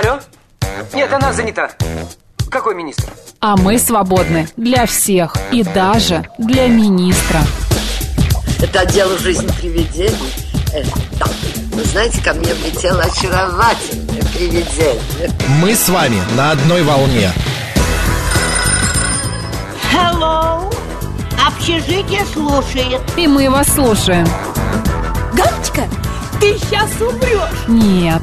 Алло? Нет, она занята. Какой министр? А мы свободны для всех и даже для министра. Это отдел жизнь привидений. Э, да. Вы знаете, ко мне влетело очаровательное привидение. Мы с вами на одной волне. Hello! Общежитие слушает. И мы вас слушаем. Галочка, ты сейчас умрешь. Нет,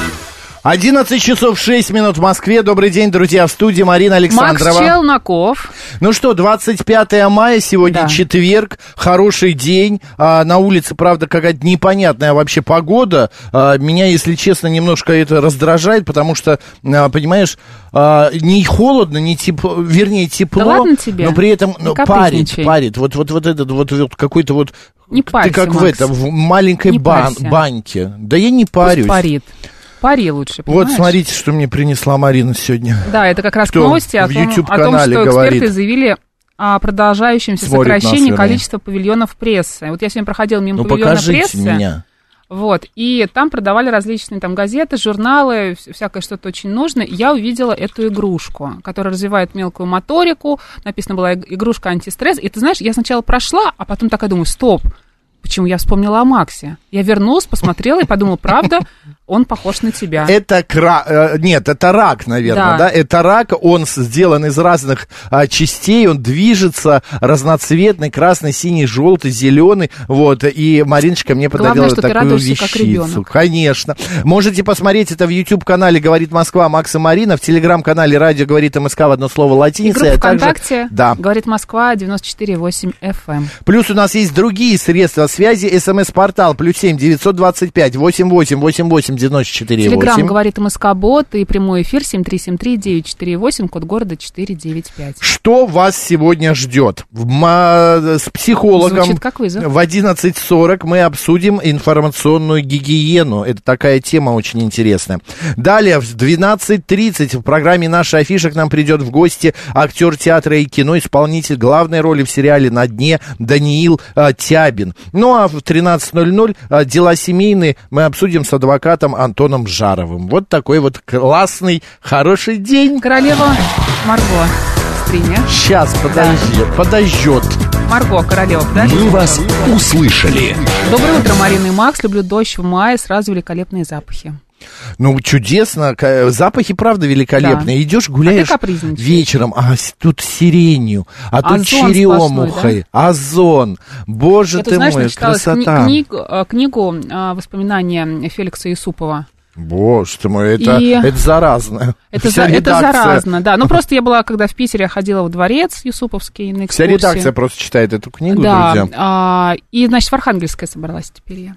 11 часов 6 минут в Москве. Добрый день, друзья, в студии Марина Александрова. Макс Челноков. Ну что, 25 мая, сегодня Да. четверг, хороший день. А, на улице, правда, какая-то непонятная вообще погода. А, меня, если честно, немножко это раздражает, потому что, а, понимаешь, а, не холодно, не тепло, вернее, тепло. Да ладно тебе. Но при этом ну, Не парит, парит. Вот, вот, вот этот вот, вот какой-то вот... Не Ты парься, как в Макс. этом, в маленькой бан- баньке. Да я не Пусть парюсь. парит. Пари лучше, Вот понимаешь? смотрите, что мне принесла Марина сегодня. Да, это как раз Кто новости о том, о том, что говорит? эксперты заявили о продолжающемся Смотрит нас, сокращении вернее. количества павильонов прессы. Вот я сегодня проходила мимо Ну павильона прессы. меня. Вот, и там продавали различные там газеты, журналы, вс- всякое что-то очень нужное. Я увидела эту игрушку, которая развивает мелкую моторику. Написано была иг- игрушка антистресс. И ты знаешь, я сначала прошла, а потом такая думаю, стоп, почему я вспомнила о Максе? Я вернулась, посмотрела и подумала, правда, он похож на тебя. Это кра... э, Нет, это рак, наверное, да. Да. Это рак, он сделан из разных а, частей, он движется разноцветный, красный, синий, желтый, зеленый, вот, и Мариночка мне Главное, подарила что ты такую как вещицу. ребенок. Конечно. Можете посмотреть это в YouTube-канале «Говорит Москва» Макса Марина, в Телеграм-канале «Радио говорит МСК» в одно слово И латиница. группа а также- ВКонтакте, Да. говорит Москва, 94,8 FM. Плюс у нас есть другие средства связи. СМС-портал плюс семь девятьсот двадцать пять восемь восемь восемь восемь девяносто четыре Телеграмм восемь. говорит МСК Бот и прямой эфир 7373948, код города 495. Что вас сегодня ждет? С психологом Звучит как вызов. в 11.40 мы обсудим информационную гигиену. Это такая тема очень интересная. Далее в 12.30 в программе «Наша афиша» к нам придет в гости актер театра и кино, исполнитель главной роли в сериале «На дне» Даниил а, Тябин. Ну а в 13.00 а, дела семейные мы обсудим с адвокатом Антоном Жаровым. Вот такой вот классный, хороший день. Королева Марго в стриме. Сейчас, подожди, подождет. Марго, королева, да? Мы вас услышали. Доброе утро, Марина и Макс. Люблю дождь в мае, сразу великолепные запахи. Ну, чудесно. Запахи, правда, великолепные. Да. Идешь, гуляешь А ты капризничаешь. вечером, а тут сиренью, а тут Озон черемухой, сплошной, озон. Боже Я, ты знаешь, мой, красота. книгу э, воспоминания Феликса Юсупова. Боже ты мой, это, И- это заразно. Это, Вся за- это заразно, да. Ну, просто я была, когда в Питере ходила в дворец Юсуповский на Вся экскурсии. редакция просто читает эту книгу, Да, друзья. а, и, значит, в Архангельское собралась теперь я.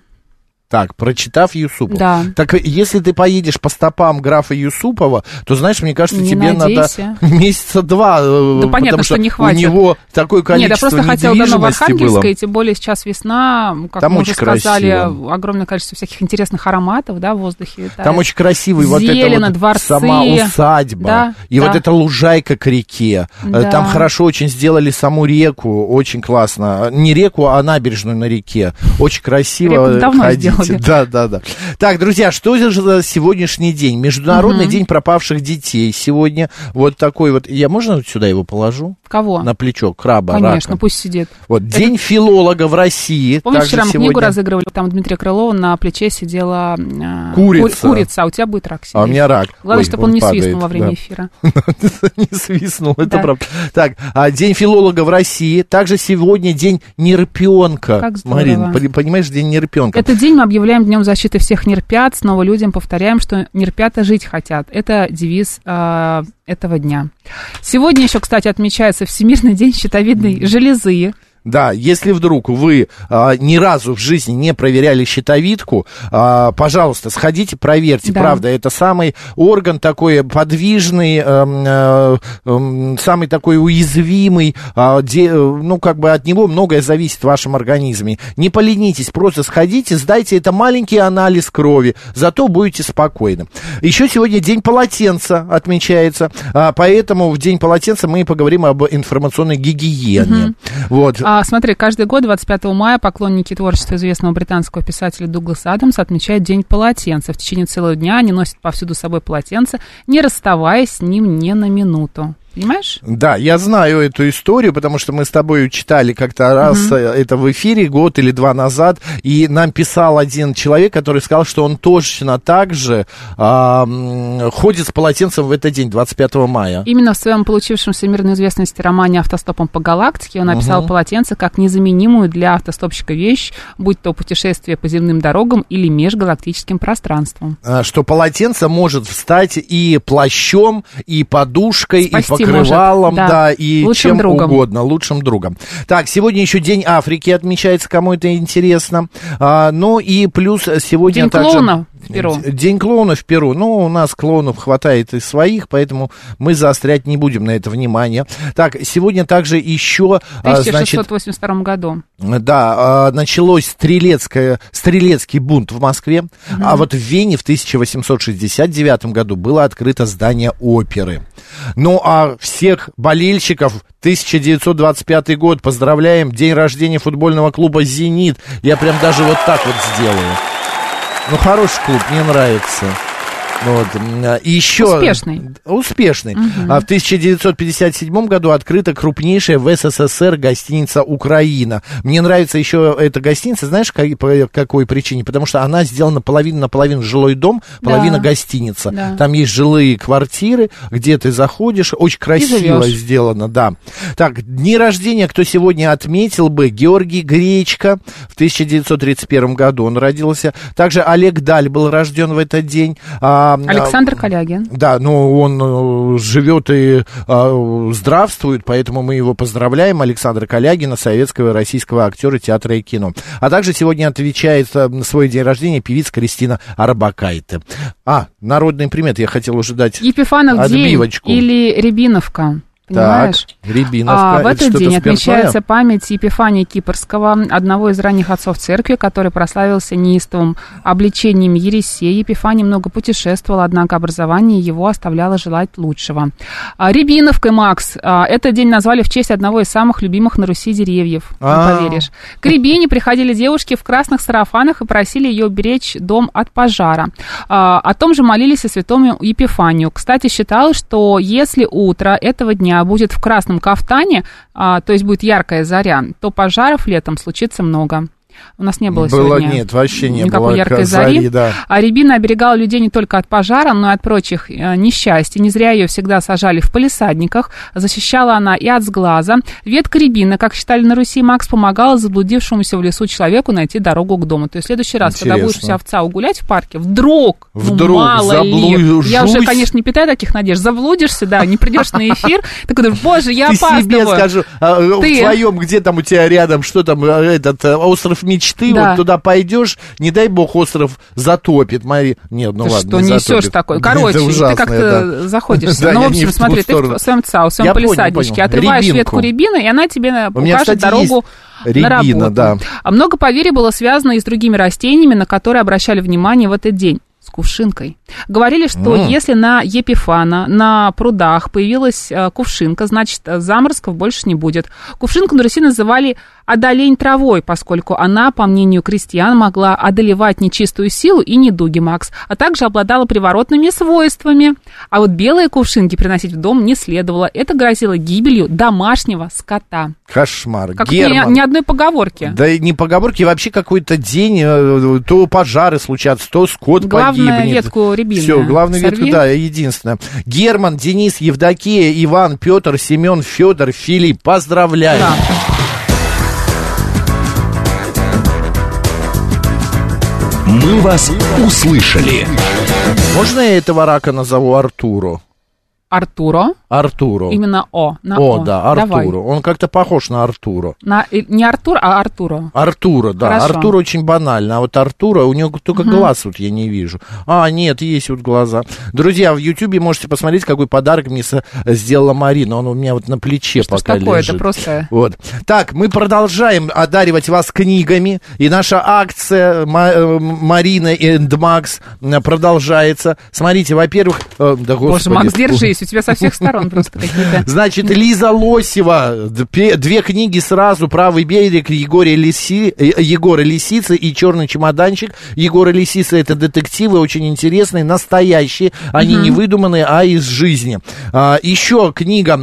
Так, прочитав Юсупова. Да. Так если ты поедешь по стопам графа Юсупова, то, знаешь, мне кажется, Не тебе надейся. надо месяца два. э, Да понятно, потому что не хватит. У него такое Нет, я количество просто хотела Архангельское, было. и тем более сейчас весна, как Там мы уже сказали, красиво. огромное количество всяких интересных ароматов, да, в воздухе витает. Там очень красивый вот Зелено, это вот дворцы. сама усадьба. Да, и да. вот эта лужайка к реке. Э, Да. Там хорошо очень сделали саму реку, очень классно. Не реку, а набережную на реке. Очень красиво Реку давно ходите. сделали. Да, да, да. Так, друзья, что же за сегодняшний день? Международный день пропавших детей сегодня. Вот такой вот. Я можно вот сюда его положу? Кого? На плечо краба, Конечно, рака. пусть сидит. Вот, День филолога в России. Помнишь, вчера мы сегодня. книгу разыгрывали, там Дмитрия Крылова на плече сидела э, Курица. ку- курица, а у тебя будет рак сидеть. А у меня рак. Главное, Ой, чтобы он не падает, свистнул во время да. эфира. не свистнул, это Да. правда. Так, а, День филолога в России. Также сегодня День нерпенка. Как здорово. Марин, пони- понимаешь, День нерпенка. Этот день мы объявляем Днем защиты всех нерпят. Снова людям повторяем, что нерпята жить хотят. Это девиз э, этого дня. Сегодня еще, кстати, отмечается Всемирный день щитовидной железы. Да, если вдруг вы а, ни разу в жизни не проверяли щитовидку, а, пожалуйста, сходите, проверьте. Да. Правда, это самый орган такой подвижный, э, эм, самый такой уязвимый. а, де- э, ну, как бы от него многое зависит в вашем организме. Не поленитесь, просто сходите, сдайте это маленький анализ крови, зато будете спокойны. Еще сегодня день полотенца отмечается, а, поэтому в день полотенца мы поговорим об информационной гигиене. Вот. А, смотри, каждый год 25 мая поклонники творчества известного британского писателя Дугласа Адамса отмечают День полотенца. В течение целого дня они носят повсюду с собой полотенце, не расставаясь с ним ни на минуту. Понимаешь? Да, я знаю эту историю, потому что мы с тобой читали как-то раз э, это в эфире год или два назад, и нам писал один человек, который сказал, что он точно так же м, ходит с полотенцем в этот день, 25 мая. Именно в своем получившем всемирную известность романе «Автостопом по галактике» он описал полотенце как незаменимую для автостопщика вещь, будь то путешествие по земным дорогам или межгалактическим пространством. А, Что полотенце может встать и плащом, и подушкой, Спасти и покрывалом, может, да. да. и Лучшим чем другом. угодно, лучшим другом. Так, сегодня еще День Африки отмечается, кому это интересно. А, ну и плюс сегодня День также... клоуна в Перу. День клоунов в Перу. Ну, у нас клоунов хватает и своих, поэтому мы заострять не будем на это внимание. Так, сегодня также еще, В а, значит, 1682 году. да, а, началось стрелецкое, стрелецкий бунт в Москве, а вот в Вене в 1869 году было открыто здание оперы. Ну, а всех болельщиков 1925 год поздравляем, день рождения футбольного клуба «Зенит». Я прям даже вот так вот сделаю. Ну, хороший клуб, мне нравится. Вот. И еще... Успешный. Успешный. А в 1957 году открыта крупнейшая в СССР гостиница «Украина». Мне нравится еще эта гостиница, знаешь, ка- по какой причине? Потому что она сделана половина на половину жилой дом, половина Да. гостиница. Да. Там есть жилые квартиры, где ты заходишь, очень красиво сделано, да. Так, дни рождения, кто сегодня отметил бы? Георгий Гречка в 1931 году он родился. Также Олег Даль был рожден в этот день. А, Александр Калягин. да, ну он э, живет и э, здравствует, поэтому мы его поздравляем, Александра Калягина, советского и российского актера театра и кино. А также сегодня отвечает э, на свой день рождения певица Кристина Арбакайте. А, народный примет я хотел уже дать. Епифанов день Отбивочку. или Рябиновка. Понимаешь? Так, Рябиновка. А, в Это этот день отмечается память Епифания Кипрского, одного из ранних отцов церкви, который прославился неистовым обличением Ересея. Епифаний много путешествовал, однако образование его оставляло желать лучшего. А, Рябиновкой, Макс, а, этот день назвали в честь одного из самых любимых на Руси деревьев, не А. поверишь. К Рябине приходили девушки в красных сарафанах и просили ее уберечь дом от пожара. А, О том же молились и святому Епифанию. Кстати, считалось, что если утро этого дня будет в красном кафтане, а, то есть будет яркая заря, то пожаров летом случится много. У нас не было, Было, сегодня нет, вообще не никакой было яркой зари. зари, да. А Рябина оберегала людей не только от пожара, но и от прочих э, несчастий. Не зря ее всегда сажали в полисадниках. Защищала она и от сглаза. Ветка рябины, как считали на Руси, Макс помогала заблудившемуся в лесу человеку найти дорогу к дому. То есть в следующий раз, когда будешь Интересно. вся овца угулять в парке, вдруг, ну, Вдруг мало ли, я уже, конечно, не питаю таких надежд, заблудишься, да, не придешь на эфир, ты думаешь, боже, я Ты себе опаздываю. скажу, а, в твоем, где там у тебя рядом, что там, э, этот э, остров мечты, Да. вот туда пойдешь, не дай бог остров затопит. Мои... Нет, ну Ты ладно, что не несешь такое? Короче, ты как-то заходишься. Ну, в общем, смотри, ты в своем ЦАУ, в своем полисадничке отрываешь ветку рябины, и она тебе покажет дорогу рябина, работу. да. А много поверий было связано и с другими растениями, на которые обращали внимание в этот день. С кувшинкой. Говорили, что М. если на Епифана, на прудах появилась э, кувшинка, значит, э, заморозков больше не будет. Кувшинку на Руси называли одолень травой, поскольку она, по мнению крестьян, могла одолевать нечистую силу и недуги, Макс, а также обладала приворотными свойствами. А вот белые кувшинки приносить в дом не следовало. Это грозило гибелью домашнего скота. Кошмар. Как Герман. ни, ни одной поговорки. Да и не поговорки, вообще какой-то день, э, то пожары случатся, то скот Главное, погибнет. ветку рябины Все, главную ветку, сорви. да, единственное. Герман, Денис, Евдокия, Иван, Петр, Семен, Федор, Филипп, поздравляю. Да. «Мы вас услышали». Можно я этого рака назову Артуру? Артуро. Артуро. Именно О. На О, О. да, Давай. Артуро. Он как-то похож на Артуро. На, и- не Артур, а Артуро. Артура, да. Хорошо. Артур очень банально. А вот Артура, у него только глаз вот я не вижу. А, нет, есть вот глаза. Друзья, в Ютьюбе можете посмотреть, какой подарок мне сделала Марина. Он у меня вот на плече Что пока такое? лежит. Это просто... Вот. Так, мы продолжаем одаривать вас книгами. И наша акция э, Марина и Макс э, продолжается. Смотрите, во-первых... э, да, Боже, господи. Макс, держись, у тебя со всех сторон просто какие-то... Значит, Лиза Лосева, две, книги сразу, «Правый берег» Егоря Лиси, э, Егора Лисицы и «Черный чемоданчик». Егора Лисицы это детективы, очень интересные, настоящие, они не выдуманные, а из жизни. А, еще книга...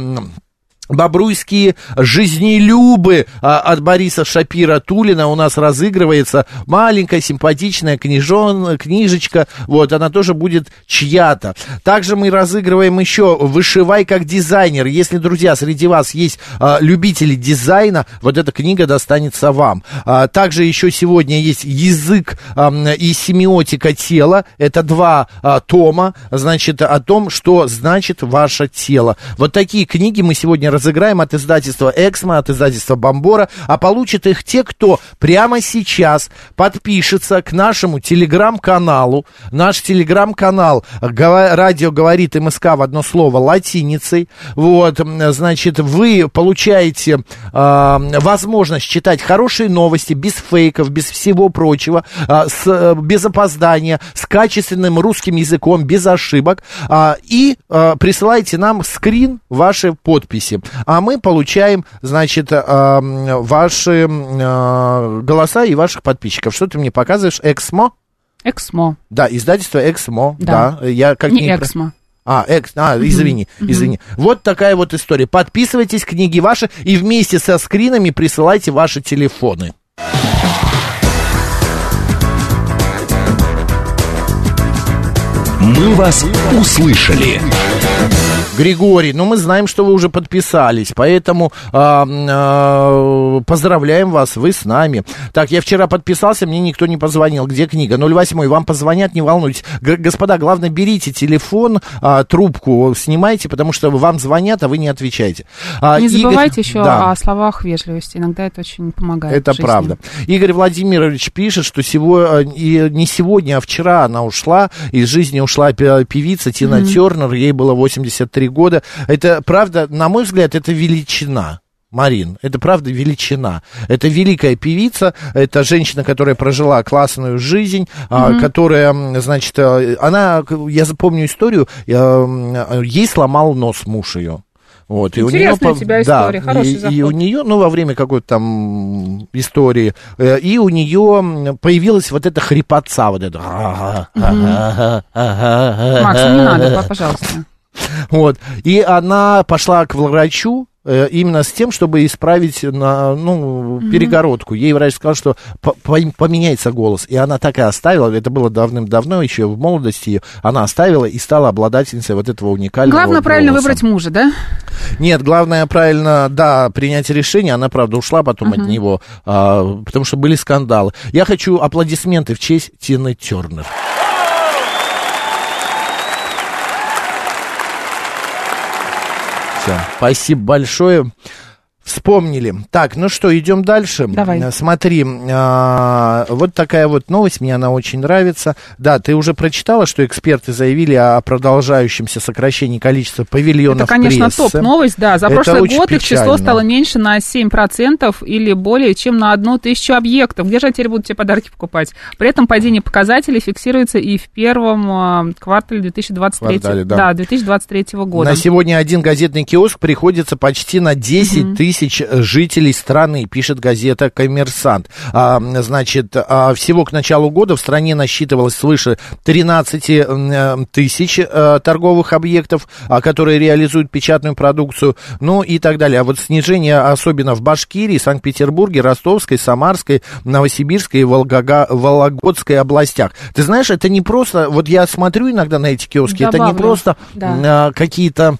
Бобруйские жизнелюбы а, от Бориса Шапира Тулина у нас разыгрывается маленькая симпатичная книжон, книжечка, вот она тоже будет чья-то. Также мы разыгрываем еще вышивай как дизайнер. Если, друзья, среди вас есть а, любители дизайна, вот эта книга достанется вам. А, также еще сегодня есть язык ам, и семиотика тела. Это два а, тома, значит, о том, что значит ваше тело. Вот такие книги мы сегодня разыграем от издательства Эксмо, от издательства Бомбора, а получат их те, кто прямо сейчас подпишется к нашему телеграм-каналу. Наш телеграм-канал «Радио говорит МСК» в одно слово латиницей. Вот, значит, вы получаете а, возможность читать хорошие новости без фейков, без всего прочего, а, с, э, без опоздания, с качественным русским языком, без ошибок. А, и а, присылайте нам скрин вашей подписи. А мы получаем, значит, м, ваши а, голоса и ваших подписчиков. Что ты мне показываешь? Эксмо? Эксмо. Да, издательство Эксмо. Да. Да. Я как Не Эксмо. а, экс, а, извини, извини. Вот такая вот история. Подписывайтесь, книги ваши, и вместе со скринами присылайте ваши телефоны. «Мы вас услышали». Григорий, ну мы знаем, что вы уже подписались, поэтому а, а, поздравляем вас, вы с нами. Так, я вчера подписался, мне никто не позвонил. Где книга? 08, вам позвонят, не волнуйтесь. Г- господа, главное, берите телефон, а, трубку снимайте, потому что вам звонят, а вы не отвечаете. А, Не Игорь- забывайте еще Да. о словах вежливости. Иногда это очень помогает. Это правда. Игорь Владимирович пишет, что сегодня, и не сегодня, а вчера она ушла, из жизни ушла пе- певица Тина Тернер, ей было 83 года. Это правда, на мой взгляд, это величина. Марин, это правда величина. Это великая певица, это женщина, которая прожила классную жизнь, а, которая, значит, э, она, я запомню историю, э, м, ей сломал нос муж ее. Вот, и у нее, у тебя да, история, хороший и, и у нее, ну, во время какой-то там истории, э, и у нее появилась вот эта хрипотца, вот это. Макс, не надо, пожалуйста. Вот. И она пошла к врачу э, именно с тем, чтобы исправить на, ну, перегородку. Ей врач сказал, что по- по- поменяется голос. И она так и оставила, это было давным-давно, еще в молодости ее, она оставила и стала обладательницей вот этого уникального Главное правильно голоса. выбрать мужа, да? Нет, главное правильно, да, принять решение. Она, правда, ушла потом от него, а, потому что были скандалы. Я хочу аплодисменты в честь Тины Тернер. Спасибо большое. Вспомнили. Так, ну что, идем дальше. Давай. Э, Смотри, а, вот такая вот новость, мне она очень нравится. Да, ты уже прочитала, что эксперты заявили о продолжающемся сокращении количества павильонов Это, конечно, топ-новость, да. За Это прошлый год их число печально. стало меньше на 7% или более, чем на одну тысячу объектов. Где же я теперь буду тебе подарки покупать? При этом падение показателей фиксируется и в первом а, квартале 2023, Квартале, да. 2023 года. На сегодня один газетный киоск приходится почти на 10 тысяч жителей страны, пишет газета «Коммерсант». А, значит, а, всего к началу года в стране насчитывалось свыше 13 э, тысяч э, торговых объектов, а, которые реализуют печатную продукцию, ну и так далее. А вот снижение особенно в Башкирии, Санкт-Петербурге, Ростовской, Самарской, Новосибирской и Волгога- Вологодской областях. Ты знаешь, это не просто, вот я смотрю иногда на эти киоски, это не Добавлю, просто да. а, какие-то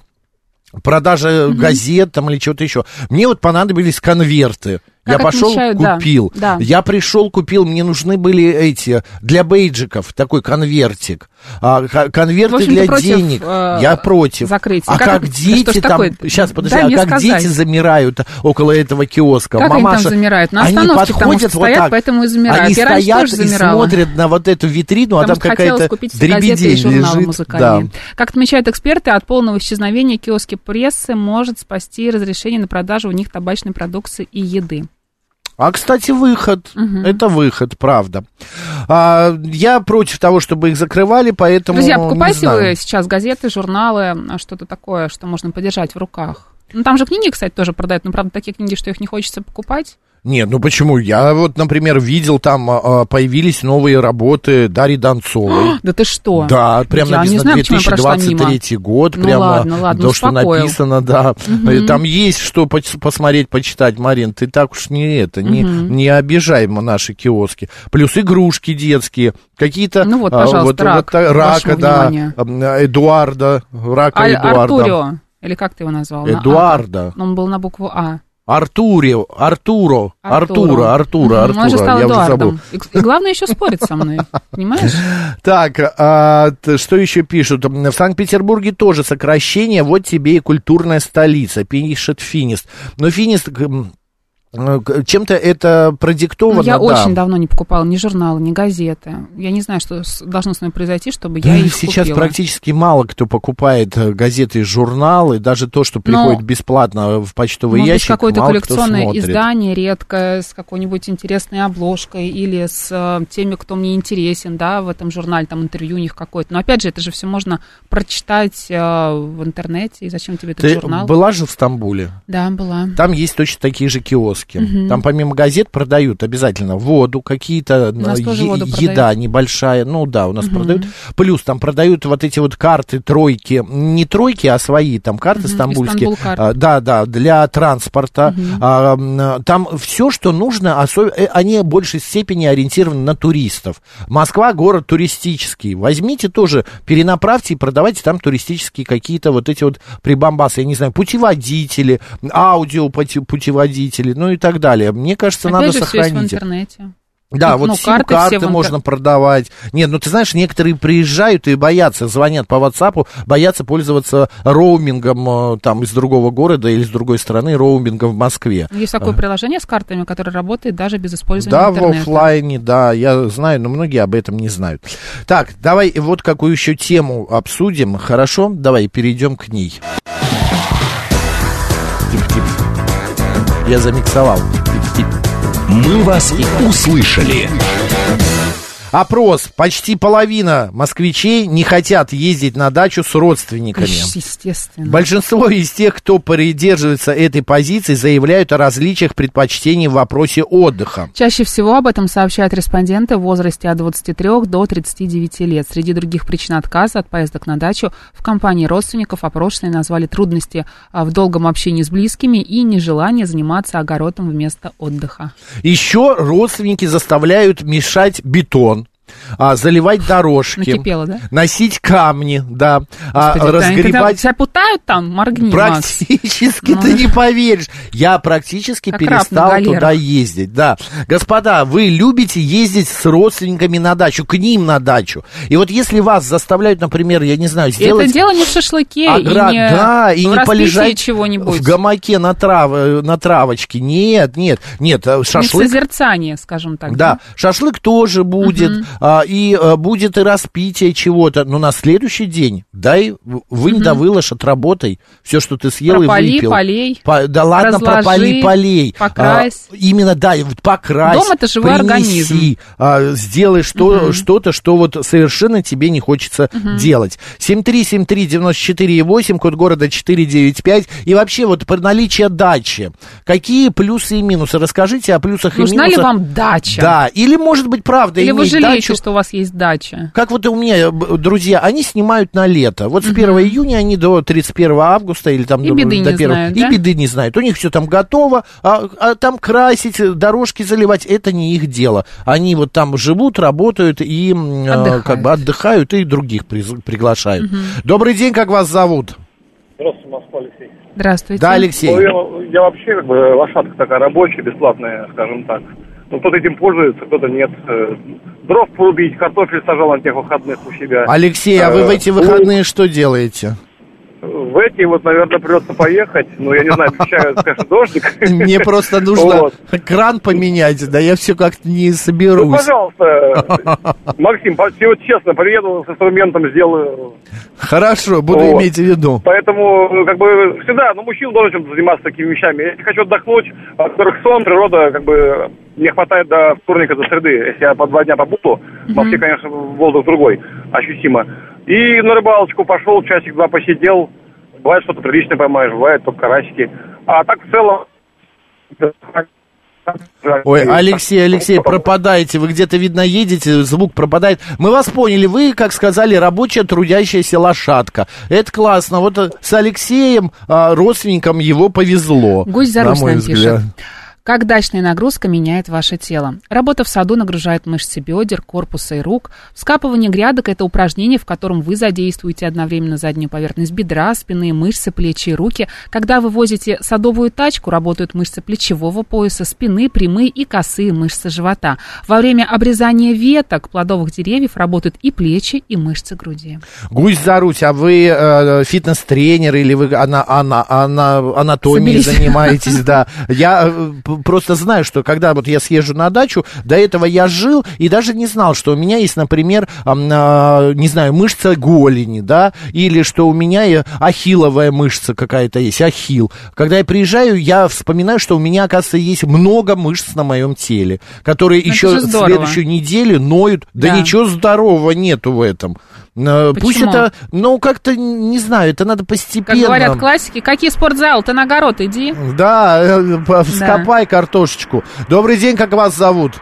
продажа газет там или чего-то еще. Мне вот понадобились конверты. Как я пошел, отмечают, да, купил. да. Я пришел, купил, мне нужны были эти для бейджиков такой конвертик. А, ко- конверты общем, для против, денег. э, Я против. закрытия. А Как как, дети что там... такое? Сейчас, подожди, Дай а как сказать. дети замирают около этого киоска? Как они там Мамаша, замирают? На они остановке там подходят вот стоят, так. поэтому и замирают. Они раньше стоят и замирала. смотрят на вот эту витрину, а Потому там что хотелось какая-то и дребедень лежит. Да. Как отмечают эксперты, от полного исчезновения киоски прессы может спасти разрешение на продажу у них табачной продукции и еды. А, кстати, выход. Это выход, правда. А, я против того, чтобы их закрывали, поэтому Друзья, покупайте вы сейчас газеты, журналы, а, что-то такое, что можно подержать в руках. Ну, там же книги, кстати, тоже продают, но, правда, такие книги, что их не хочется покупать. Нет, ну почему? Я вот, например, видел, там а, появились новые работы Дарьи Донцовой. Да ты что? Да, прям Я написано знаю, почему я прошла мимо. 2023 год, Ну прямо ладно, ладно, то, что успокоил. написано, да. И Там есть что поч- посмотреть, почитать, Марин, ты так уж не это, не, не обижай наши киоски. Плюс игрушки детские, какие-то... Ну вот, а, пожалуйста, рак, та- рака, да, вниманию. м, Эдуарда, рака Аль- Эдуарда. Артурио, или как ты его назвал? На. Эдуарда. Он был на букву А. Артурио, Артуро, Артура, Артура, Он же Артура, стал я уже забыл. Эдуардом. И, и главное, еще спорит со мной, понимаешь? Так, а, что еще пишут? В Санкт-Петербурге тоже сокращение, вот тебе и культурная столица, пишет Финист. Но Финист, чем-то это продиктовано, Ну, я да. очень давно не покупала ни журналы, ни газеты. Я не знаю, что должно с мной произойти, чтобы Да я их сейчас купила. практически мало кто покупает э, газеты и журналы, даже то, что приходит бесплатно в почтовый Может ящик, какое-то коллекционное издание редкое, с какой-нибудь интересной обложкой или с э, теми, кто мне интересен, да, в этом журнале, там интервью у них какое-то. Но опять же, это же все можно прочитать э, в интернете, и зачем тебе этот Ты журнал? была же в Стамбуле? Да, была. Там есть точно такие же киоски. Там помимо газет продают обязательно воду, какие-то э, е- еда продают. небольшая. Ну да, у нас продают. Плюс там продают вот эти вот карты тройки, не тройки, а свои там карты стамбульские. Истанбул-карт. А, да, да, для транспорта. А, м, там все, что нужно, осо- э, они в большей степени ориентированы на туристов. Москва город туристический. Возьмите тоже, перенаправьте и продавайте там туристические какие-то вот эти вот прибамбасы, я не знаю, путеводители, аудио путеводители, ну и так далее. Мне кажется, Опять надо же, все есть в сохранить. интернете. Да, Ну, вот ну, сим-карты, карты все в можно интер- продавать. Нет, ну ты знаешь, некоторые приезжают и боятся, звонят по WhatsApp, боятся пользоваться роумингом э, там из другого города или с другой страны, роумингом в Москве. Есть такое приложение с картами, которое работает даже без использования Да, в интернета. оффлайне, да, я знаю, но многие об этом не знают. Так, давай вот какую еще тему обсудим, хорошо? Давай перейдем к ней. Тип-тип. Я замиксовал. «Мы вас услышали». Опрос. Почти половина москвичей не хотят ездить на дачу с родственниками. Естественно. Большинство из тех, кто придерживается этой позиции, заявляют о различиях предпочтений в вопросе отдыха. Чаще всего об этом сообщают респонденты в возрасте от 23 до 39 лет. Среди других причин отказа от поездок на дачу в компании родственников опрошенные назвали трудности а, в долгом общении с близкими и нежелание заниматься огородом вместо отдыха. Еще родственники заставляют мешать бетон. А, заливать дорожки, Накипело, да? носить камни, да, а, Господи, да, когда разгребать Тебя путают там, моргни, Макс. Практически, Ну. ты не поверишь. Я практически Как перестал туда ездить. Да. Господа, вы любите ездить с родственниками на дачу, к ним на дачу. И вот если вас заставляют, например, я не знаю, сделать... это дело не в шашлыке, огра- и не да, и не полежать чего-нибудь. в гамаке на, трав... э, на травочке. Нет, нет, нет, э, Не шашлык созерцание, скажем так. да, шашлык тоже будет, а, и а, будет и распитие чего-то. Но на следующий день дай вынь да выложь, отработай все, что ты съел Пропали, и выпил. полей, По- да ладно, разложи, пропали, полей. покрась. А, именно, да, покрась. Дом это живой принеси, а, сделай что, что-то, что вот совершенно тебе не хочется делать. 7373948, код города 495. И вообще вот про наличие дачи. Какие плюсы и минусы? Расскажите о плюсах и Нужна ли минусах. вам дача? Да, или может быть правда Или вы иметь жалеете, дачу. что у вас есть дача? Как вот у меня друзья, они снимают на лето. Вот с 1 июня они до 31 августа или там И до, беды до не 1 знают, и да? беды не знают. У них все там готово, а, а там красить, дорожки заливать, это не их дело. Они вот там живут, работают и а, Отдыхают. как бы отдыхают и других приглашают. Добрый день, как вас зовут? Здравствуйте, Москва, Алексей. Здравствуйте. Да, Алексей. Ну, я, я вообще как бы лошадка такая рабочая, бесплатная, скажем так. Ну, кто-то этим пользуется, кто-то нет. Э, Дров порубить, картофель сажал на тех выходных у себя. Алексей, а вы в эти Э, выходные что делаете? В эти вот, наверное, придется поехать. Ну, я не знаю, обещаю, конечно, дождик. Мне просто нужно кран поменять, да я все как-то не Ну, соберусь. пожалуйста, Максим, вот честно, приеду с инструментом, сделаю. Хорошо, буду иметь в виду. Поэтому, ну, как бы, всегда, ну, мужчина должен заниматься такими вещами. Если хочу отдохнуть, во-первых, сон, природа, как бы, мне хватает до вторника, до среды. Если я по два дня побуду, в Москве, конечно, воздух другой, ощутимо. И на рыбалочку пошел, часик-два посидел. Бывает, что-то приличное поймаешь, бывает только карасики. А так, в целом... Ой, Алексей, Алексей, пропадаете, вы где-то, видно, едете, звук пропадает. Мы вас поняли, вы, как сказали, рабочая трудящаяся лошадка. Это классно. Вот с Алексеем, а, родственникам его повезло. Гусь за на мой взгляд. пишет. Как дачная нагрузка меняет ваше тело? Работа в саду нагружает мышцы бедер, корпуса и рук. Вскапывание грядок – это упражнение, в котором вы задействуете одновременно заднюю поверхность бедра, спины, мышцы, плечи и руки. Когда вы возите садовую тачку, работают мышцы плечевого пояса, спины, прямые и косые мышцы живота. Во время обрезания веток плодовых деревьев работают и плечи, и мышцы груди. Гусь за Русь, а вы э, фитнес-тренер или вы ана, ана, ана, анатомией Соберись. занимаетесь, да? Я э, просто знаю, что когда вот я съезжу на дачу, до этого я жил и даже не знал, что у меня есть, например, а, не знаю, мышца голени, да, или что у меня ахилловая мышца какая-то есть, ахилл. Когда я приезжаю, я вспоминаю, что у меня, оказывается, есть много мышц на моем теле, которые Ну, это еще следующую неделю ноют. Да, Да. ничего здорового нету в этом. Э, Пусть Почему? это, ну, как-то, не знаю, это надо постепенно. Как говорят классики, какие спортзалы? Ты на огород иди. Да, э, п- вскопай картошечку. Добрый день, как вас зовут?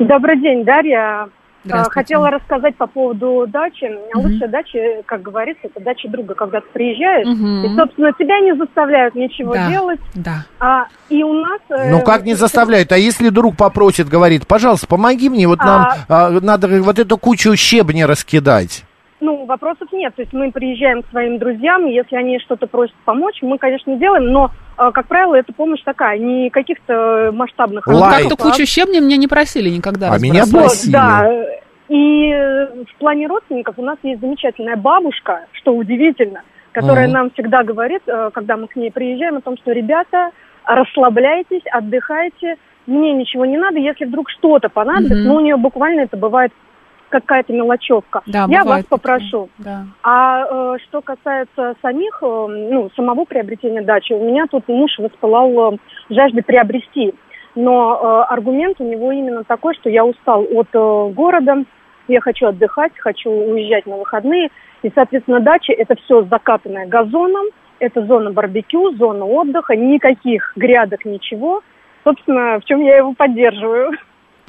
Добрый день, Дарья. А, Хотела рассказать по поводу дачи. Лучшая дача, как говорится, это дача друга, когда ты приезжаешь, Мгм. и, собственно, тебя не заставляют ничего Да. делать. Да. А, и у нас... э, Ну, как не заставляют? А если друг попросит, говорит, пожалуйста, помоги мне, вот нам а, надо вот эту кучу щебня раскидать. Ну, вопросов нет. То есть мы приезжаем к своим друзьям, если они что-то просят помочь, мы, конечно, делаем, но, э, как правило, эта помощь такая, не каких-то масштабных... Работ, как-то кучу щебня мне не просили никогда. А меня просили. да. И э, в плане родственников у нас есть замечательная бабушка, что удивительно, которая Мгм. нам всегда говорит, э, когда мы к ней приезжаем, о том, что ребята, расслабляйтесь, отдыхайте, мне ничего не надо, если вдруг что-то понадобится, Мгм. ну у нее буквально это бывает какая-то мелочевка. Да, Я вас попрошу. Да. А э, что касается самих, э, ну, самого приобретения дачи, у меня тут муж воспылал э, жаждой приобрести. Но э, аргумент у него именно такой, что я устал от э, города, я хочу отдыхать, хочу уезжать на выходные. И, соответственно, дача – это все закатанное газоном, это зона барбекю, зона отдыха, никаких грядок, ничего. Собственно, в чем я его поддерживаю.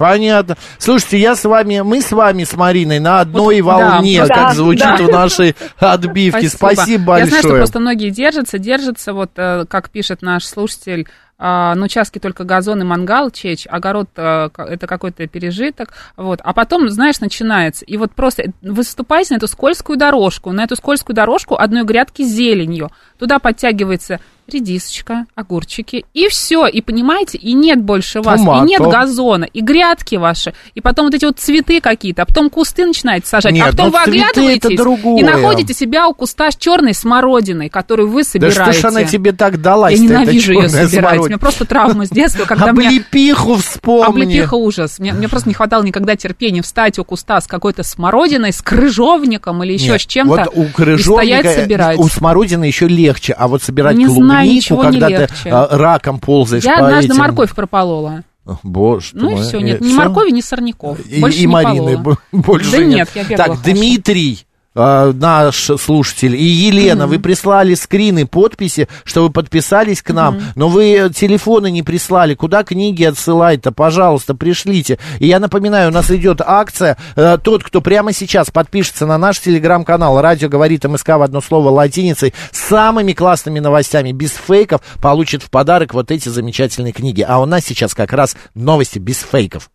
Понятно. Слушайте, я с вами, мы с вами, с Мариной, на одной Вот, да, волне, да, как звучит да. в нашей отбивке. Спасибо, большое. Я знаю, что просто многие держатся, держатся, вот э, как пишет наш слушатель, а, на участке только газон и мангал чечь, огород э, это какой-то пережиток, вот, а потом, знаешь, начинается, и вот просто выступаете на эту скользкую дорожку, на эту скользкую дорожку одной грядки с зеленью, туда подтягивается редисочка, огурчики, и все, и понимаете, и нет больше вас, Томато. и нет газона, и грядки ваши, и потом вот эти вот цветы какие-то, а потом кусты начинаете сажать, Нет, а потом ну вы оглядываетесь и находите себя у куста с черной смородиной, которую вы Да собираете. что ж она тебе так далась Я ненавижу ее собирать. У меня просто травма с детства, когда. Облепиху вспомни. Облепиха ужас. Мне, мне просто не хватало никогда терпения встать у куста с какой-то смородиной, с крыжовником или еще Нет, с чем-то. Вот у и крыжовника, стоять собирать. у смородины еще легче, а вот собирать Не клубнику, знаю, не когда ты а, раком ползаешь Я по однажды этим- морковь прополола. Боже Ну и все, И нет, ни всё? моркови, ни сорняков. И, Больше и не Марины полола. больше Да нет. нет, я Так. Дмитрий, э, наш слушатель, и Елена, вы прислали скрины, подписи, что вы подписались к нам, но вы телефоны не прислали. Куда книги отсылать-то? Пожалуйста, пришлите. И я напоминаю, у нас идет акция. Э, Тот, кто прямо сейчас подпишется на наш телеграм-канал «Радио говорит МСК» в одно слово латиницей, с самыми классными новостями, без фейков, получит в подарок вот эти замечательные книги. А у нас сейчас как раз новости без фейков.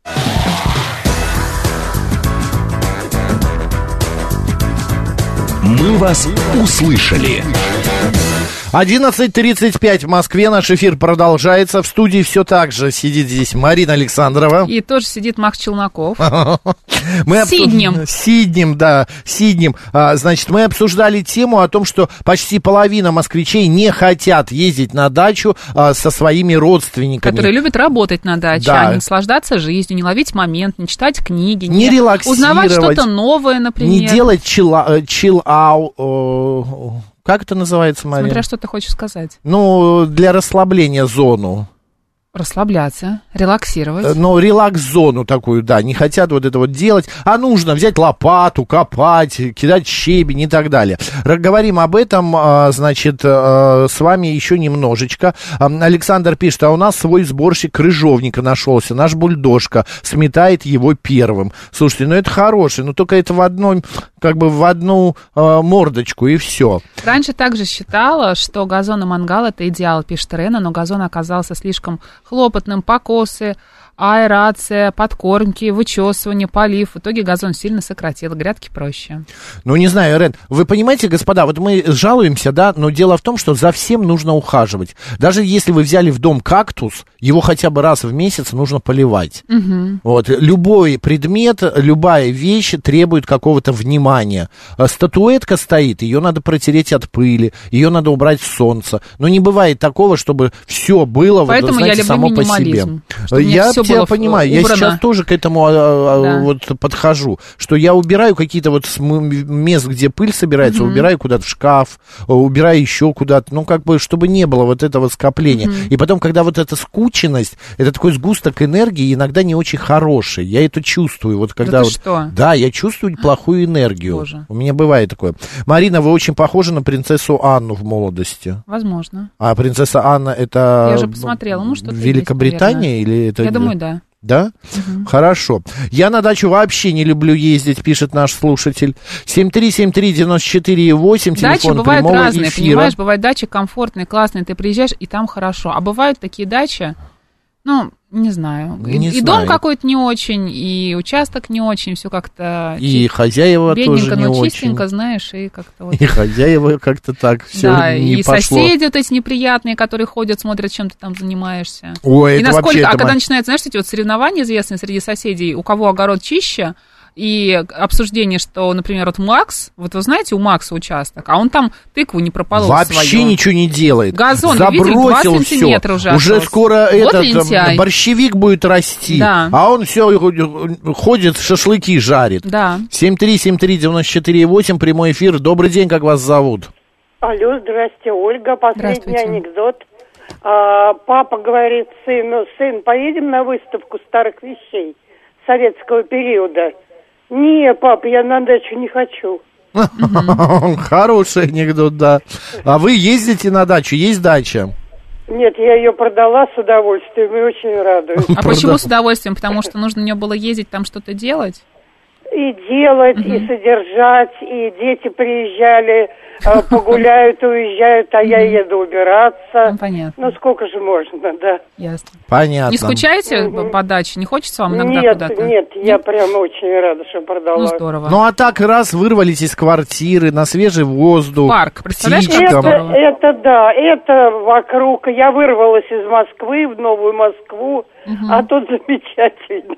«Мы вас услышали». 11.35 в Москве. Наш эфир продолжается. В студии все так же сидит здесь Марина Александрова. И тоже сидит Макс Челноков. Мы обсу- Сиднем. Сиднем, да, Сиднем. А, значит, мы обсуждали тему о том, что почти половина москвичей не хотят ездить на дачу а, со своими родственниками. Которые любят работать на даче, Да. а не наслаждаться жизнью, не ловить момент, не читать книги, Не релаксировать. узнавать что-то новое, например. Не делать э, э, Как это называется, Марина? Смотря что ты хочешь сказать. Ну, для расслабления зону. Расслабляться, релаксировать. Э, Ну, релакс-зону такую, да, не хотят вот это вот делать, а нужно взять лопату, копать, кидать щебень и так далее. Говорим об этом, а, значит, э, с вами еще немножечко. Александр пишет, а у нас свой сборщик крыжовника нашелся, наш бульдожка сметает его первым. Слушайте, ну это хороший, но только это в одной, как бы в одну э, мордочку и все. Раньше также считала, что газон и мангал это идеал, пишет Рена, но газон оказался слишком хлопотным, покосы, аэрация, подкормки, вычесывание, полив. В итоге газон сильно сократил, грядки проще. Ну, не знаю, Рен, вы понимаете, господа, вот мы жалуемся, да, но дело в том, что за всем нужно ухаживать. Даже если вы взяли в дом кактус, его хотя бы раз в месяц нужно поливать. Вот, любой предмет, любая вещь требует какого-то внимания. А Статуэтка стоит, ее надо протереть от пыли, ее надо убрать с солнца. Но не бывает такого, чтобы все было, вот, Поэтому я знаете, люблю само по себе. Я тебя понимаю, я убрано. сейчас тоже к этому а, а, Да. вот подхожу, что я убираю какие-то вот мест, где пыль собирается, убираю куда-то в шкаф, э, убираю еще куда-то, ну, как бы, чтобы не было вот этого скопления. И потом, когда вот эта скученность, это такой сгусток энергии, иногда не очень хороший, я это чувствую, вот когда ты вот... что? Да, я чувствую плохую энергию. Боже. У меня бывает такое. Марина, вы очень похожи на принцессу Анну в молодости. Возможно. А принцесса Анна это... Я уже посмотрела, ну, есть, Великобритания или это... Я думаю, да. Да? Хорошо. Я на дачу вообще не люблю ездить, пишет наш слушатель. 7373948, Дачи телефон бывают прямого разные, эфира. понимаешь? Бывают дачи комфортные, классные, ты приезжаешь, и там хорошо. А бывают такие дачи, ну, не знаю. И- Не и знаю. дом какой-то не очень, и участок не очень, все как-то И хозяева бедненько, тоже не но очень. чистенько, знаешь, и как-то вот... И хозяева как-то так все да, не и пошло. соседи вот эти неприятные, которые ходят, смотрят, чем ты там занимаешься. Ой, и это насколько, вообще... а это когда начинаются, знаешь, эти вот соревнования известные среди соседей, у кого огород чище, и обсуждение, что, например, вот Макс, вот вы знаете, у Макса участок, а он там тыкву не прополол Вообще свою. ничего не делает. Газон, вы видели, Забросил сантиметра уже Уже остался. скоро Вот этот лентяй. э, борщевик будет расти. Да. А он все ходит, шашлыки жарит. Да. 7373948, прямой эфир. Добрый день, как вас зовут? Алло, здрасте, Ольга. Последний анекдот. А, папа говорит сыну, сын, поедем на выставку старых вещей советского периода. Не, пап, я на дачу не хочу. Хороший анекдот, да. А вы ездите на дачу? Есть дача? Нет, я ее продала с удовольствием и очень радуюсь. А почему с удовольствием? Потому что нужно мне было ездить там что-то делать? И делать, и содержать, и дети приезжали, погуляют, уезжают, а я еду убираться. Ну, понятно. Ну, сколько же можно, да. Ясно. Понятно. Не скучаете по- по даче? Не хочется вам иногда Нет, куда-то? нет, я прям очень рада, что продала. Ну, здорово. Ну а так раз вырвались из квартиры на свежий воздух. Парк, представляешь, как. Это, здорово. это да, это вокруг. Я вырвалась из Москвы в Новую Москву, а тут замечательно.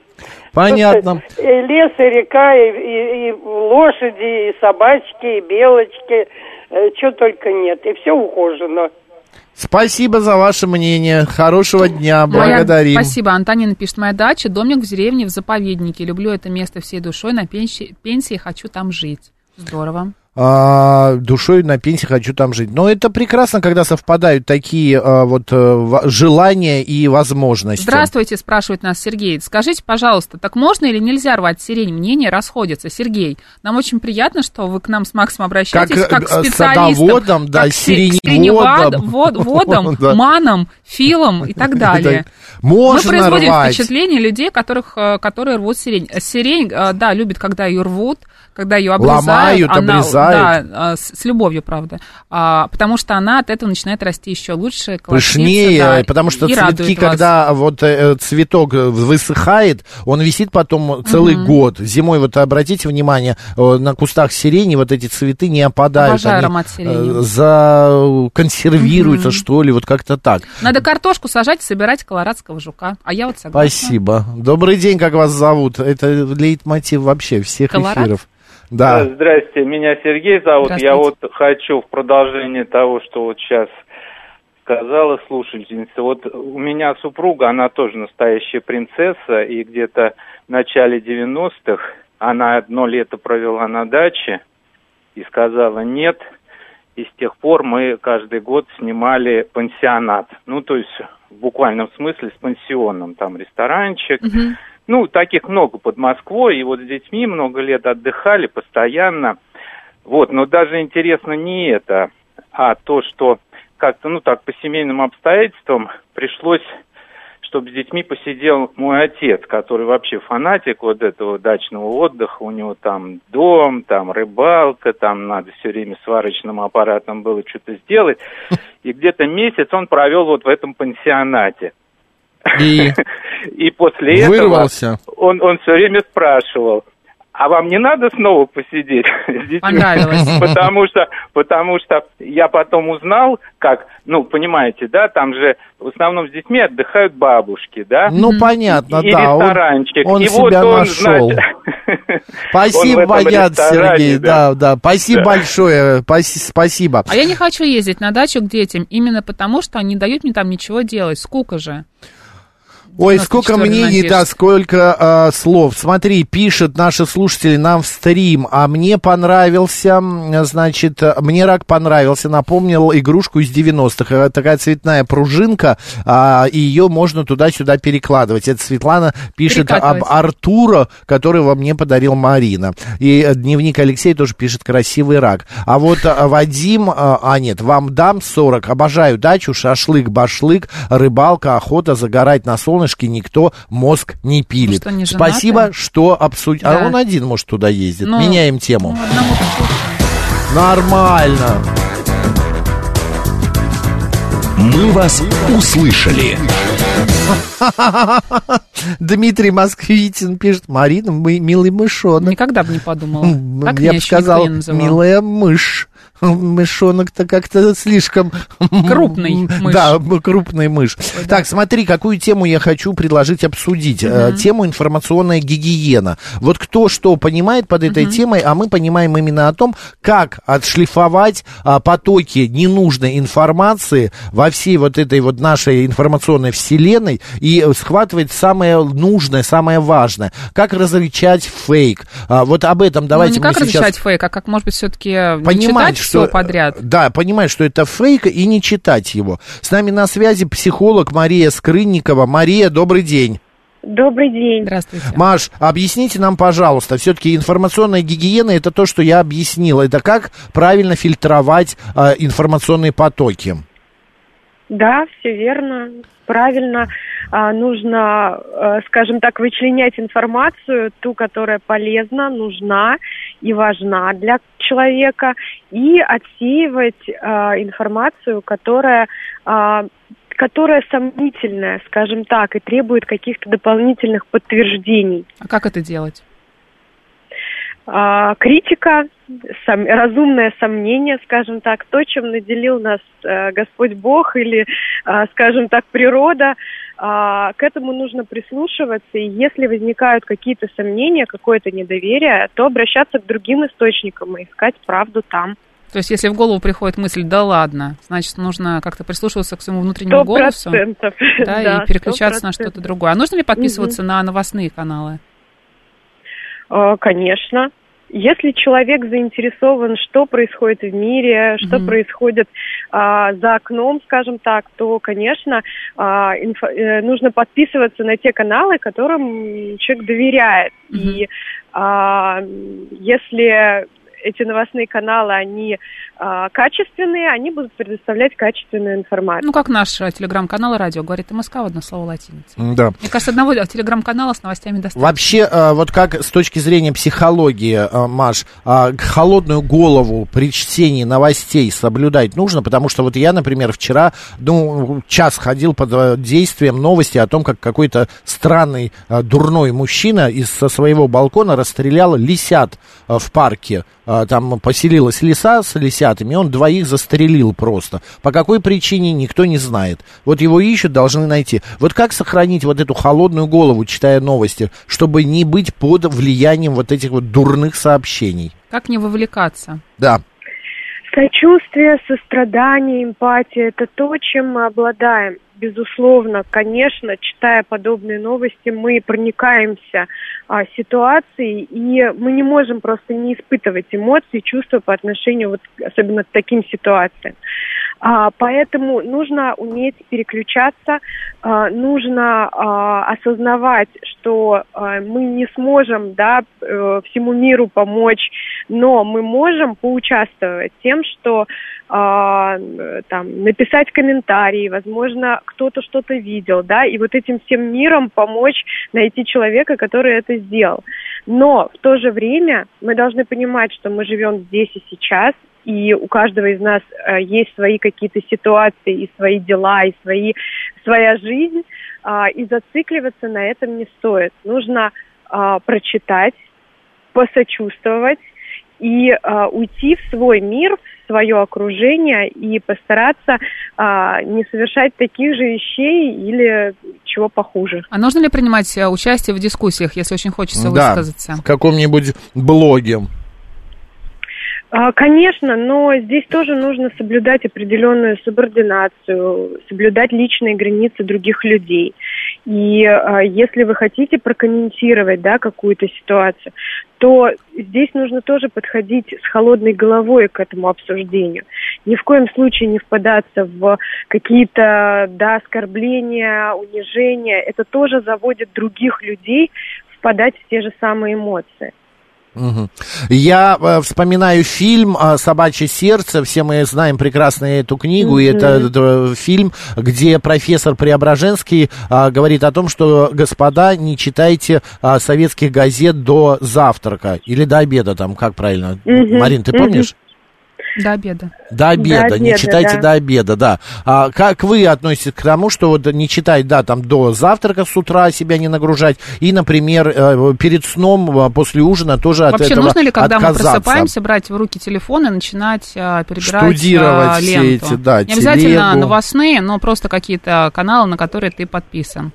Понятно. И лес, и река, и, и- и лошади, и собачки, и белочки, что только нет. И все ухожено. Спасибо за ваше мнение. Хорошего дня. Моя- Благодарим. Спасибо. Антонина пишет, моя дача, домик в деревне в заповеднике. Люблю это место всей душой. На пенсии, пенсии хочу там жить. Здорово. А, душой на пенсии хочу там жить. Но это прекрасно, когда совпадают такие а, вот э, желания и возможности. Здравствуйте, спрашивает нас Сергей. Скажите, пожалуйста, так можно или нельзя рвать сирень? Мнения расходятся. Сергей, нам очень приятно, что вы к нам с Максом обращаетесь Как, как, э, к специалистам. садоводам, да, как к си- сиреневодам. сиреневод- вод- водам, Да. манам, филам и так далее. Мы Можно производим рвать. впечатление людей, которых, э, которые рвут сирень. Сирень, да, любит, когда ее рвут, когда ее обрезают. Ломают, она, обрезают. Да, а, с, с любовью, правда. А, потому что она от этого начинает расти еще лучше, Пышнее, да, потому что и цветки, радует вас. когда вот э, цветок высыхает, он висит потом целый Мгм. год. Зимой, вот обратите внимание, э, на кустах сирени вот эти цветы не опадают. Обожаю они, аромат сирени. э, законсервируются, Мгм. что ли, вот как-то так. Надо картошку сажать и собирать колорадского жука. А я вот согласна. Спасибо. Добрый день, как вас зовут? Это лейтмотив вообще всех Колорад? эфиров. Да. Э, Здрасте, меня Сергей зовут. Я вот хочу в продолжение того, что вот сейчас сказала слушательница. Вот у меня супруга, она тоже настоящая принцесса, и где-то в начале 90-х она одно лето провела на даче и сказала нет. И с тех пор мы каждый год снимали пансионат. Ну, то есть в буквальном смысле с пансионом. Там ресторанчик, ну, таких много под Москвой, и вот с детьми много лет отдыхали постоянно. Вот, но даже интересно не это, а то, что как-то, ну так, по семейным обстоятельствам пришлось, чтобы с детьми посидел мой отец, который вообще фанатик вот этого дачного отдыха. У него там дом, там рыбалка, там надо все время сварочным аппаратом было что-то сделать. И где-то месяц он провел вот в этом пансионате. И И после этого вырвался. он, он все время спрашивал, а вам не надо снова посидеть с детьми? Понравилось. Потому что, потому что я потом узнал, как, ну, понимаете, да, там же в основном с детьми отдыхают бабушки, да? Ну, понятно, и да. Он, ресторанчик. он и себя вот он, нашел. значит, Спасибо, он ресторане, Сергей. Да, да. Спасибо Да. большое. Паси- Спасибо. А я не хочу ездить на дачу к детям именно потому, что они дают мне там ничего делать. Скука же. Ой, сколько 94 мнений, да, сколько а, слов. Смотри, пишут наши слушатели нам в стрим, а мне понравился, значит, а, мне рак понравился, напомнил игрушку из 90-х. Э, Такая цветная пружинка, а, и ее можно туда-сюда перекладывать. Это Светлана пишет об. Артура, которого мне подарил Марина. И э, дневник Алексей тоже пишет красивый рак. А вот а, Вадим, а, а нет, вам дам 40. Обожаю дачу, шашлык, башлык, рыбалка, охота, загорать на солнышке, никто мозг не пилит. что, не? Спасибо, что обсудил. Да. А он один, может, туда ездит. Ну, Меняем тему. Ну, одному. Нормально. «Мы вас услышали». Дмитрий Москвитин пишет, Марина, мы милый мышонок. Никогда бы не подумала. Так Я бы сказал, милая мышь. Мышонок-то как-то слишком... Крупный мышь. Да, крупный мышь. Так, смотри, какую тему я хочу предложить обсудить. Э, Тему информационная гигиена. Вот кто что понимает под этой темой, а мы понимаем именно о том, как отшлифовать а, потоки ненужной информации во всей вот этой вот нашей информационной вселенной и э, схватывать самое нужное, самое важное. Как различать фейк. А, вот об этом давайте ну, не как мы сейчас различать фейк, а как, может быть, все-таки понимать, что все подряд. Да, понимать, что это фейк и не читать его. С нами на связи психолог Мария Скрынникова. Мария, добрый день. Добрый день. Здравствуйте. Маш, объясните нам, пожалуйста, все-таки информационная гигиена это то, что я объяснил. Это как правильно фильтровать а, информационные потоки. Да, все верно, правильно. А, нужно, э, скажем так, вычленять информацию, ту, которая полезна, нужна и важна для человека, и отсеивать а, информацию, которая а, которая сомнительная, скажем так, и требует каких-то дополнительных подтверждений. А как это делать? А, критика, сом- разумное сомнение, скажем так, то, чем наделил нас э, Господь Бог или, а, скажем так, природа, а, к этому нужно прислушиваться, и если возникают какие-то сомнения, какое-то недоверие, то обращаться к другим источникам и искать правду там. То есть, если в голову приходит мысль, да ладно, значит, нужно как-то прислушиваться к своему внутреннему Сто голосу. процентов. Да, Да, и переключаться на 100%. что-то другое. А нужно ли подписываться на новостные каналы? А, Конечно. Если человек заинтересован, что происходит в мире, что Мгм. происходит а, за окном, скажем так, то, конечно, а, инфо- э, нужно подписываться на те каналы, которым человек доверяет. Мгм. И а, если эти новостные каналы, они а, качественные, они будут предоставлять качественную информацию. Ну, как наш э, телеграм-канал и радио говорит МСК в одно слово латиница. Да. Мне кажется, одного телеграм-канала с новостями достаточно. Вообще, э, вот как с точки зрения психологии, э, Маш, э, холодную голову при чтении новостей соблюдать нужно, потому что вот я, например, вчера, ну, час ходил под э, действием новости о том, как какой-то странный э, дурной мужчина из со своего балкона расстрелял лисят э, в парке. Э, Там поселилась лиса с лисятами, он двоих застрелил просто. По какой причине, никто не знает. Вот его ищут, должны найти. Вот как сохранить вот эту холодную голову, читая новости, чтобы не быть под влиянием вот этих вот дурных сообщений? Как не вовлекаться? Да. Сочувствие, сострадание, эмпатия – это то, чем мы обладаем. Безусловно, конечно, читая подобные новости, мы проникаемся а, ситуацией, и мы не можем просто не испытывать эмоции, чувства по отношению вот, особенно к таким ситуациям. А, поэтому нужно уметь переключаться, а, нужно а, осознавать, что мы не сможем да, э, всему миру помочь, но мы можем поучаствовать тем, что там, написать комментарии, возможно, кто-то что-то видел, да, и вот этим всем миром помочь найти человека, который это сделал. Но в то же время мы должны понимать, что мы живем здесь и сейчас, и у каждого из нас э, есть свои какие-то ситуации, и свои дела, и свои, своя жизнь, а, и зацикливаться на этом не стоит. Нужно а, прочитать, посочувствовать и а, уйти в свой мир, в свое окружение и постараться не совершать таких же вещей или чего похуже. А нужно ли принимать э, участие в дискуссиях, если очень хочется да, высказаться? в каком-нибудь блоге. А, Конечно, но здесь тоже нужно соблюдать определенную субординацию, соблюдать личные границы других людей. И а, если вы хотите прокомментировать да, какую-то ситуацию, то здесь нужно тоже подходить с холодной головой к этому обсуждению. Ни в коем случае не впадаться в какие-то да, оскорбления, унижения. Это тоже заводит других людей впадать в те же самые эмоции. Я э, вспоминаю фильм э, «Собачье сердце». Все мы знаем прекрасно эту книгу. И это э, фильм, где профессор Преображенский э, говорит о том, что, господа, не читайте э, советских газет до завтрака. Или до обеда, там, как правильно? Мгм. Марин, ты помнишь? До обеда. До обеда, До не обеда, читайте да. до обеда, да. А как вы относитесь к тому, что вот не читать, да, там до завтрака с утра себя не нагружать, и, например, э, перед сном, э, после ужина тоже от Вообще, этого нужно ли, когда отказаться? мы просыпаемся, брать в руки телефон и начинать а, перебирать Штудировать а, все ленту? эти, да, Не обязательно телегу. новостные, но просто какие-то каналы, на которые ты подписан.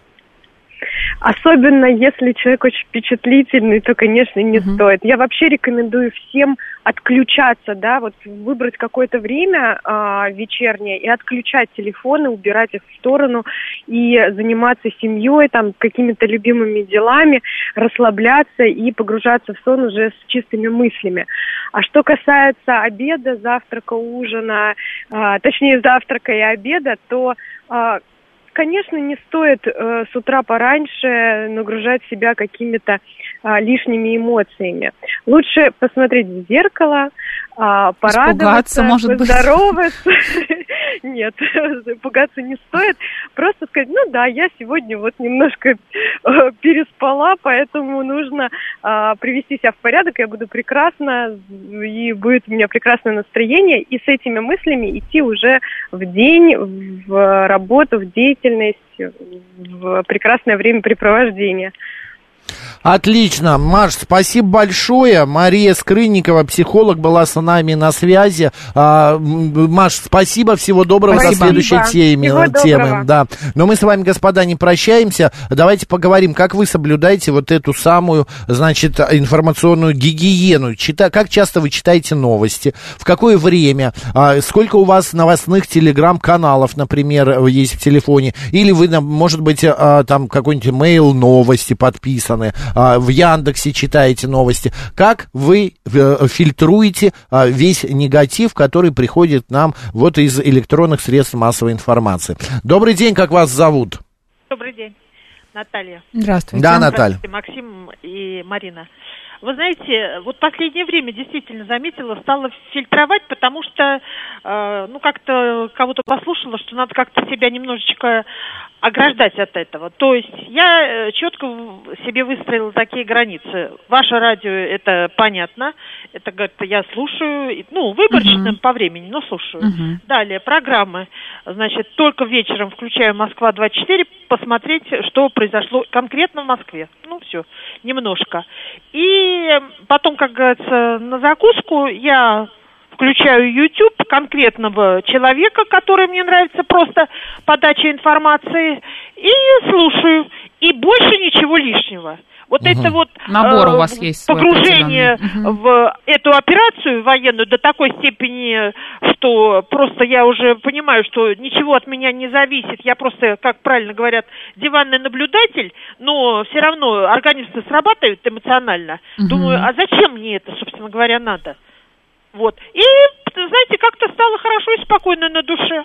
Особенно если человек очень впечатлительный, то, конечно, не стоит. Я вообще рекомендую всем отключаться, да, вот выбрать какое-то время а, вечернее и отключать телефоны, убирать их в сторону и заниматься семьей, там, какими-то любимыми делами, расслабляться и погружаться в сон уже с чистыми мыслями. А что касается обеда, завтрака, ужина, а, точнее завтрака и обеда, то а, Конечно, не стоит э, с утра пораньше нагружать себя какими-то а, лишними эмоциями. Лучше посмотреть в зеркало, а, порадоваться, может поздороваться. Нет, пугаться не стоит. Просто сказать, ну да, я сегодня вот немножко э, переспала, поэтому нужно а, привести себя в порядок, я буду прекрасно, и будет у меня прекрасное настроение, и с этими мыслями идти уже в день, в работу, в деятельность, в прекрасное времяпрепровождение. Отлично. Маш, спасибо большое. Мария Скрынникова, психолог, была с нами на связи. А, Маш, спасибо, всего доброго Спасибо. до следующей темы. Всего темы доброго. да. Но мы с вами, господа, не прощаемся. Давайте поговорим, как вы соблюдаете вот эту самую, значит, информационную гигиену. Чита... Как часто вы читаете новости? В какое время? А, сколько у вас новостных телеграм-каналов, например, есть в телефоне? Или вы, может быть, а, там какой-нибудь mail новости подписаны? А, в Яндексе читаете новости. Как вы э, фильтруете а, весь негатив, который приходит нам вот из электронных средств массовой информации? Добрый день, как вас зовут? Добрый день, Наталья. Здравствуйте. Да, Наталья. Здравствуйте, Максим и Марина. Вы знаете, вот последнее время действительно заметила, стала фильтровать, потому что, э, ну, как-то кого-то послушала, что надо как-то себя немножечко ограждать от этого. То есть я э, четко себе выстроила такие границы. Ваше радио, это понятно, это, говорит, я слушаю, ну, выборочно по времени, но слушаю. Мгм. Далее, программы. Значит, только вечером включаю «Москва-24», посмотреть, что произошло конкретно в Москве. Ну, все, немножко. И потом, как говорится, на закуску я включаю YouTube конкретного человека, который мне нравится, просто подача информации, и слушаю. И больше ничего лишнего. Вот Мгм. это вот Набор у э, вас есть погружение в эту операцию военную до такой степени, что просто я уже понимаю, что ничего от меня не зависит. Я просто, как правильно говорят, диванный наблюдатель, но все равно организм срабатывает эмоционально. Мгм. Думаю, а зачем мне это, собственно говоря, надо? Вот. И, знаете, как-то стало хорошо и спокойно на душе.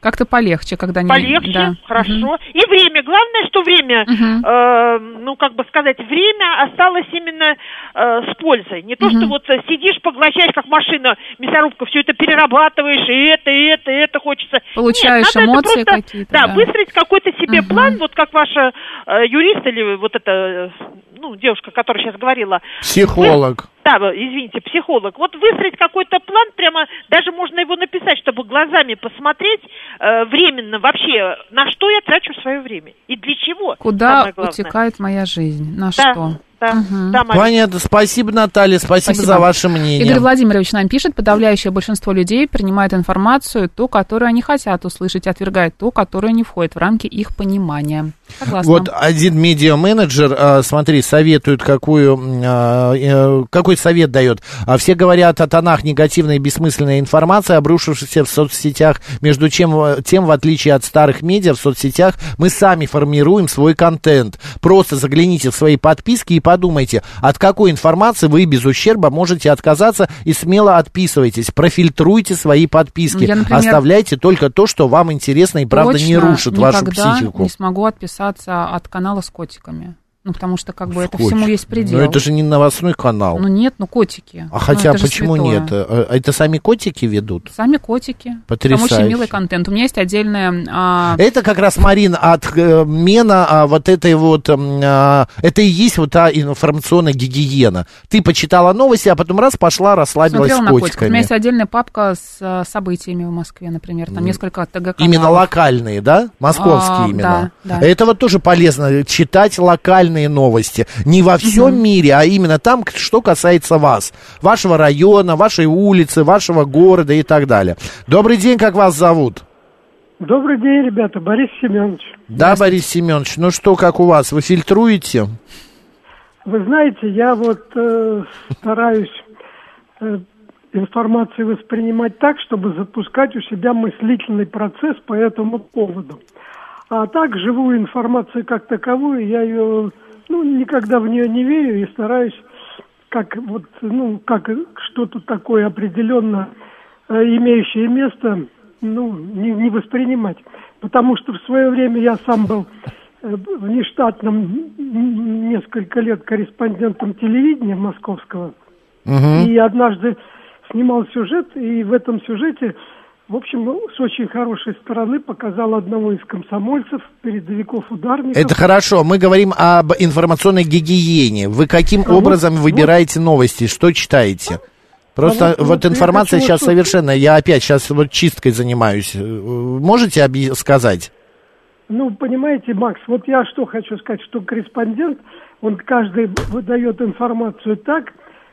Как-то полегче, когда не... Полегче, да. хорошо. И время. Главное, что время, Мгм. э, ну, как бы сказать, время осталось именно э, с пользой. Не то, что Мгм. вот сидишь, поглощаешь, как машина, мясорубка, все это перерабатываешь, и это, и это, и это хочется. Получаешь Нет, надо это эмоции просто, какие-то, Да, да. выстроить какой-то себе Мгм. план, вот как ваша э, юрист или вот эта, э, ну, девушка, которая сейчас говорила. Психолог. Да, извините, психолог. Вот выстроить какой-то план, прямо даже можно его написать, чтобы глазами посмотреть э, временно вообще, на что я трачу свое время и для чего. Куда утекает моя жизнь? На Да, что? да, Мгм. да. Понятно. Спасибо, Наталья. Спасибо, Спасибо. за ваше мнение. Игорь Владимирович нам пишет, подавляющее большинство людей принимает информацию, ту, которую они хотят услышать, отвергает ту, которая не входит в рамки их понимания. Согласна. Вот один медиа-менеджер, а, смотри, советует, какую, а, э, какой совет дает. А Все говорят о тонах негативной и бессмысленной информации, обрушившейся в соцсетях. Между чем, э, тем, в отличие от старых медиа, в соцсетях мы сами формируем свой контент. Просто загляните в свои подписки и подумайте, от какой информации вы без ущерба можете отказаться и смело отписывайтесь. Профильтруйте свои подписки. Ну, я, например, Оставляйте только то, что вам интересно и правда не рушит вашу психику. не смогу отписаться от канала с котиками. Ну, потому что, как бы, это всему есть предел. Но это же не новостной канал. Ну, нет, ну, котики. а Ну, хотя почему святое. нет? А Это сами котики ведут? Сами котики. Там Потрясающе. очень милый контент. У меня есть отдельная... а, Это как раз, Марин, от э, а, вот этой вот... а, это и есть вот та информационная гигиена. Ты почитала новости, а потом раз пошла, расслабилась Смотрела с на котиков. У котиками. меня есть отдельная папка с а, событиями в Москве, например. Там несколько ТГ Именно локальные, да? Московские А, именно. да, да. Это вот тоже полезно, читать локальные новости. Не во всем мире, а именно там, что касается вас. Вашего района, вашей улицы, вашего города и так далее. Добрый день, как вас зовут? Добрый день, ребята. Борис Семенович. Да, Борис Семенович, ну что, как у вас? Вы фильтруете? Вы знаете, я вот э, стараюсь э, информацию воспринимать так, чтобы запускать у себя мыслительный процесс по этому поводу. А так живую информацию как таковую, я ее, ну, никогда в нее не верю и стараюсь как вот, ну, как что-то такое определенно э, имеющее место, ну, не, не воспринимать. Потому что в свое время я сам был э, внештатным несколько лет корреспондентом телевидения московского. И однажды снимал сюжет, и в этом сюжете, в общем, ну, с очень хорошей стороны показал одного из комсомольцев, передовиков ударников. Это хорошо. Мы говорим об информационной гигиене. Вы каким А вот- образом выбираете новости? Что читаете? Просто А вот- вот, вот информация хочу сейчас вот- совершенно... Я опять сейчас вот чисткой занимаюсь. Э, Можете объ- сказать? Ну, понимаете, Макс, вот я что хочу сказать, что корреспондент, он каждый выдает информацию так,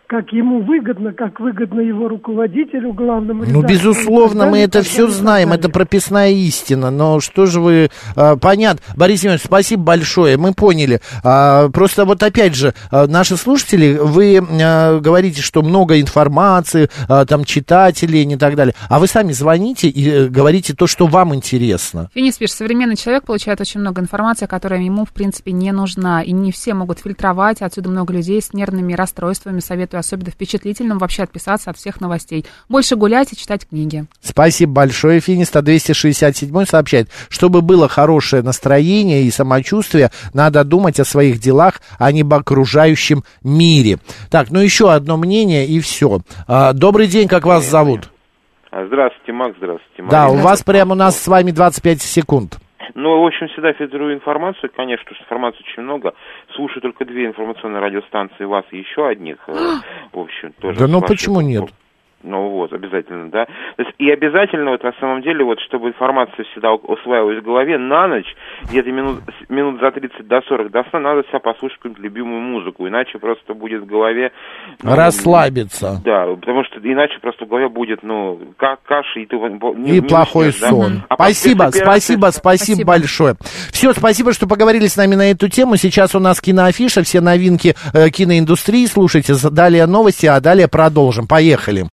как ему выгодно, как выгодно его руководителю, главному Ну, редактору и безусловно, мы это все знаем, это прописная истина. Но что же вы... а, понятно. Борис Семенович, спасибо большое, мы поняли. А, просто вот опять же, а, наши слушатели, вы а, говорите, что много информации, а, там, читателей и так далее. А вы сами звоните и э, говорите то, что вам интересно. Финис пишет, современный человек получает очень много информации, которая ему, в принципе, не нужна. И не все могут фильтровать. Отсюда много людей с нервными расстройствами. Советую особенно впечатлительным, вообще отписаться от всех новостей. Больше гулять и читать книги. Спасибо большое, Финиста. 267 сообщает, чтобы было хорошее настроение и самочувствие, надо думать о своих делах, а не об окружающем мире. Так, ну еще одно мнение и все. А, добрый день, как вас зовут? А, Здравствуйте, Макс, здравствуйте. Да, Марина. у вас прямо у нас с вами 25 секунд. Ну, в общем, всегда фильтрую информацию, конечно, потому что информации очень много. Слушаю только две информационные радиостанции, вас и еще одних. э, В общем, тоже. Да с ну вашей почему нет? Ну вот, обязательно, да. То есть, и обязательно, вот на самом деле, вот, чтобы информация всегда усваивалась в голове, на ночь, где-то минут, с- минут за 30 до 40 до сна, надо себя послушать какую-нибудь любимую музыку, иначе просто будет в голове... ну, Расслабиться. Да, потому что иначе просто в голове будет, ну, как каша, и ты... не- И не плохой уснешь, да. сон. А потом спасибо, спецоперация- спасибо, спасибо, большое. Все, спасибо, что поговорили с нами на эту тему. Сейчас у нас киноафиша, все новинки э, киноиндустрии. Слушайте, далее новости, а далее продолжим. Поехали.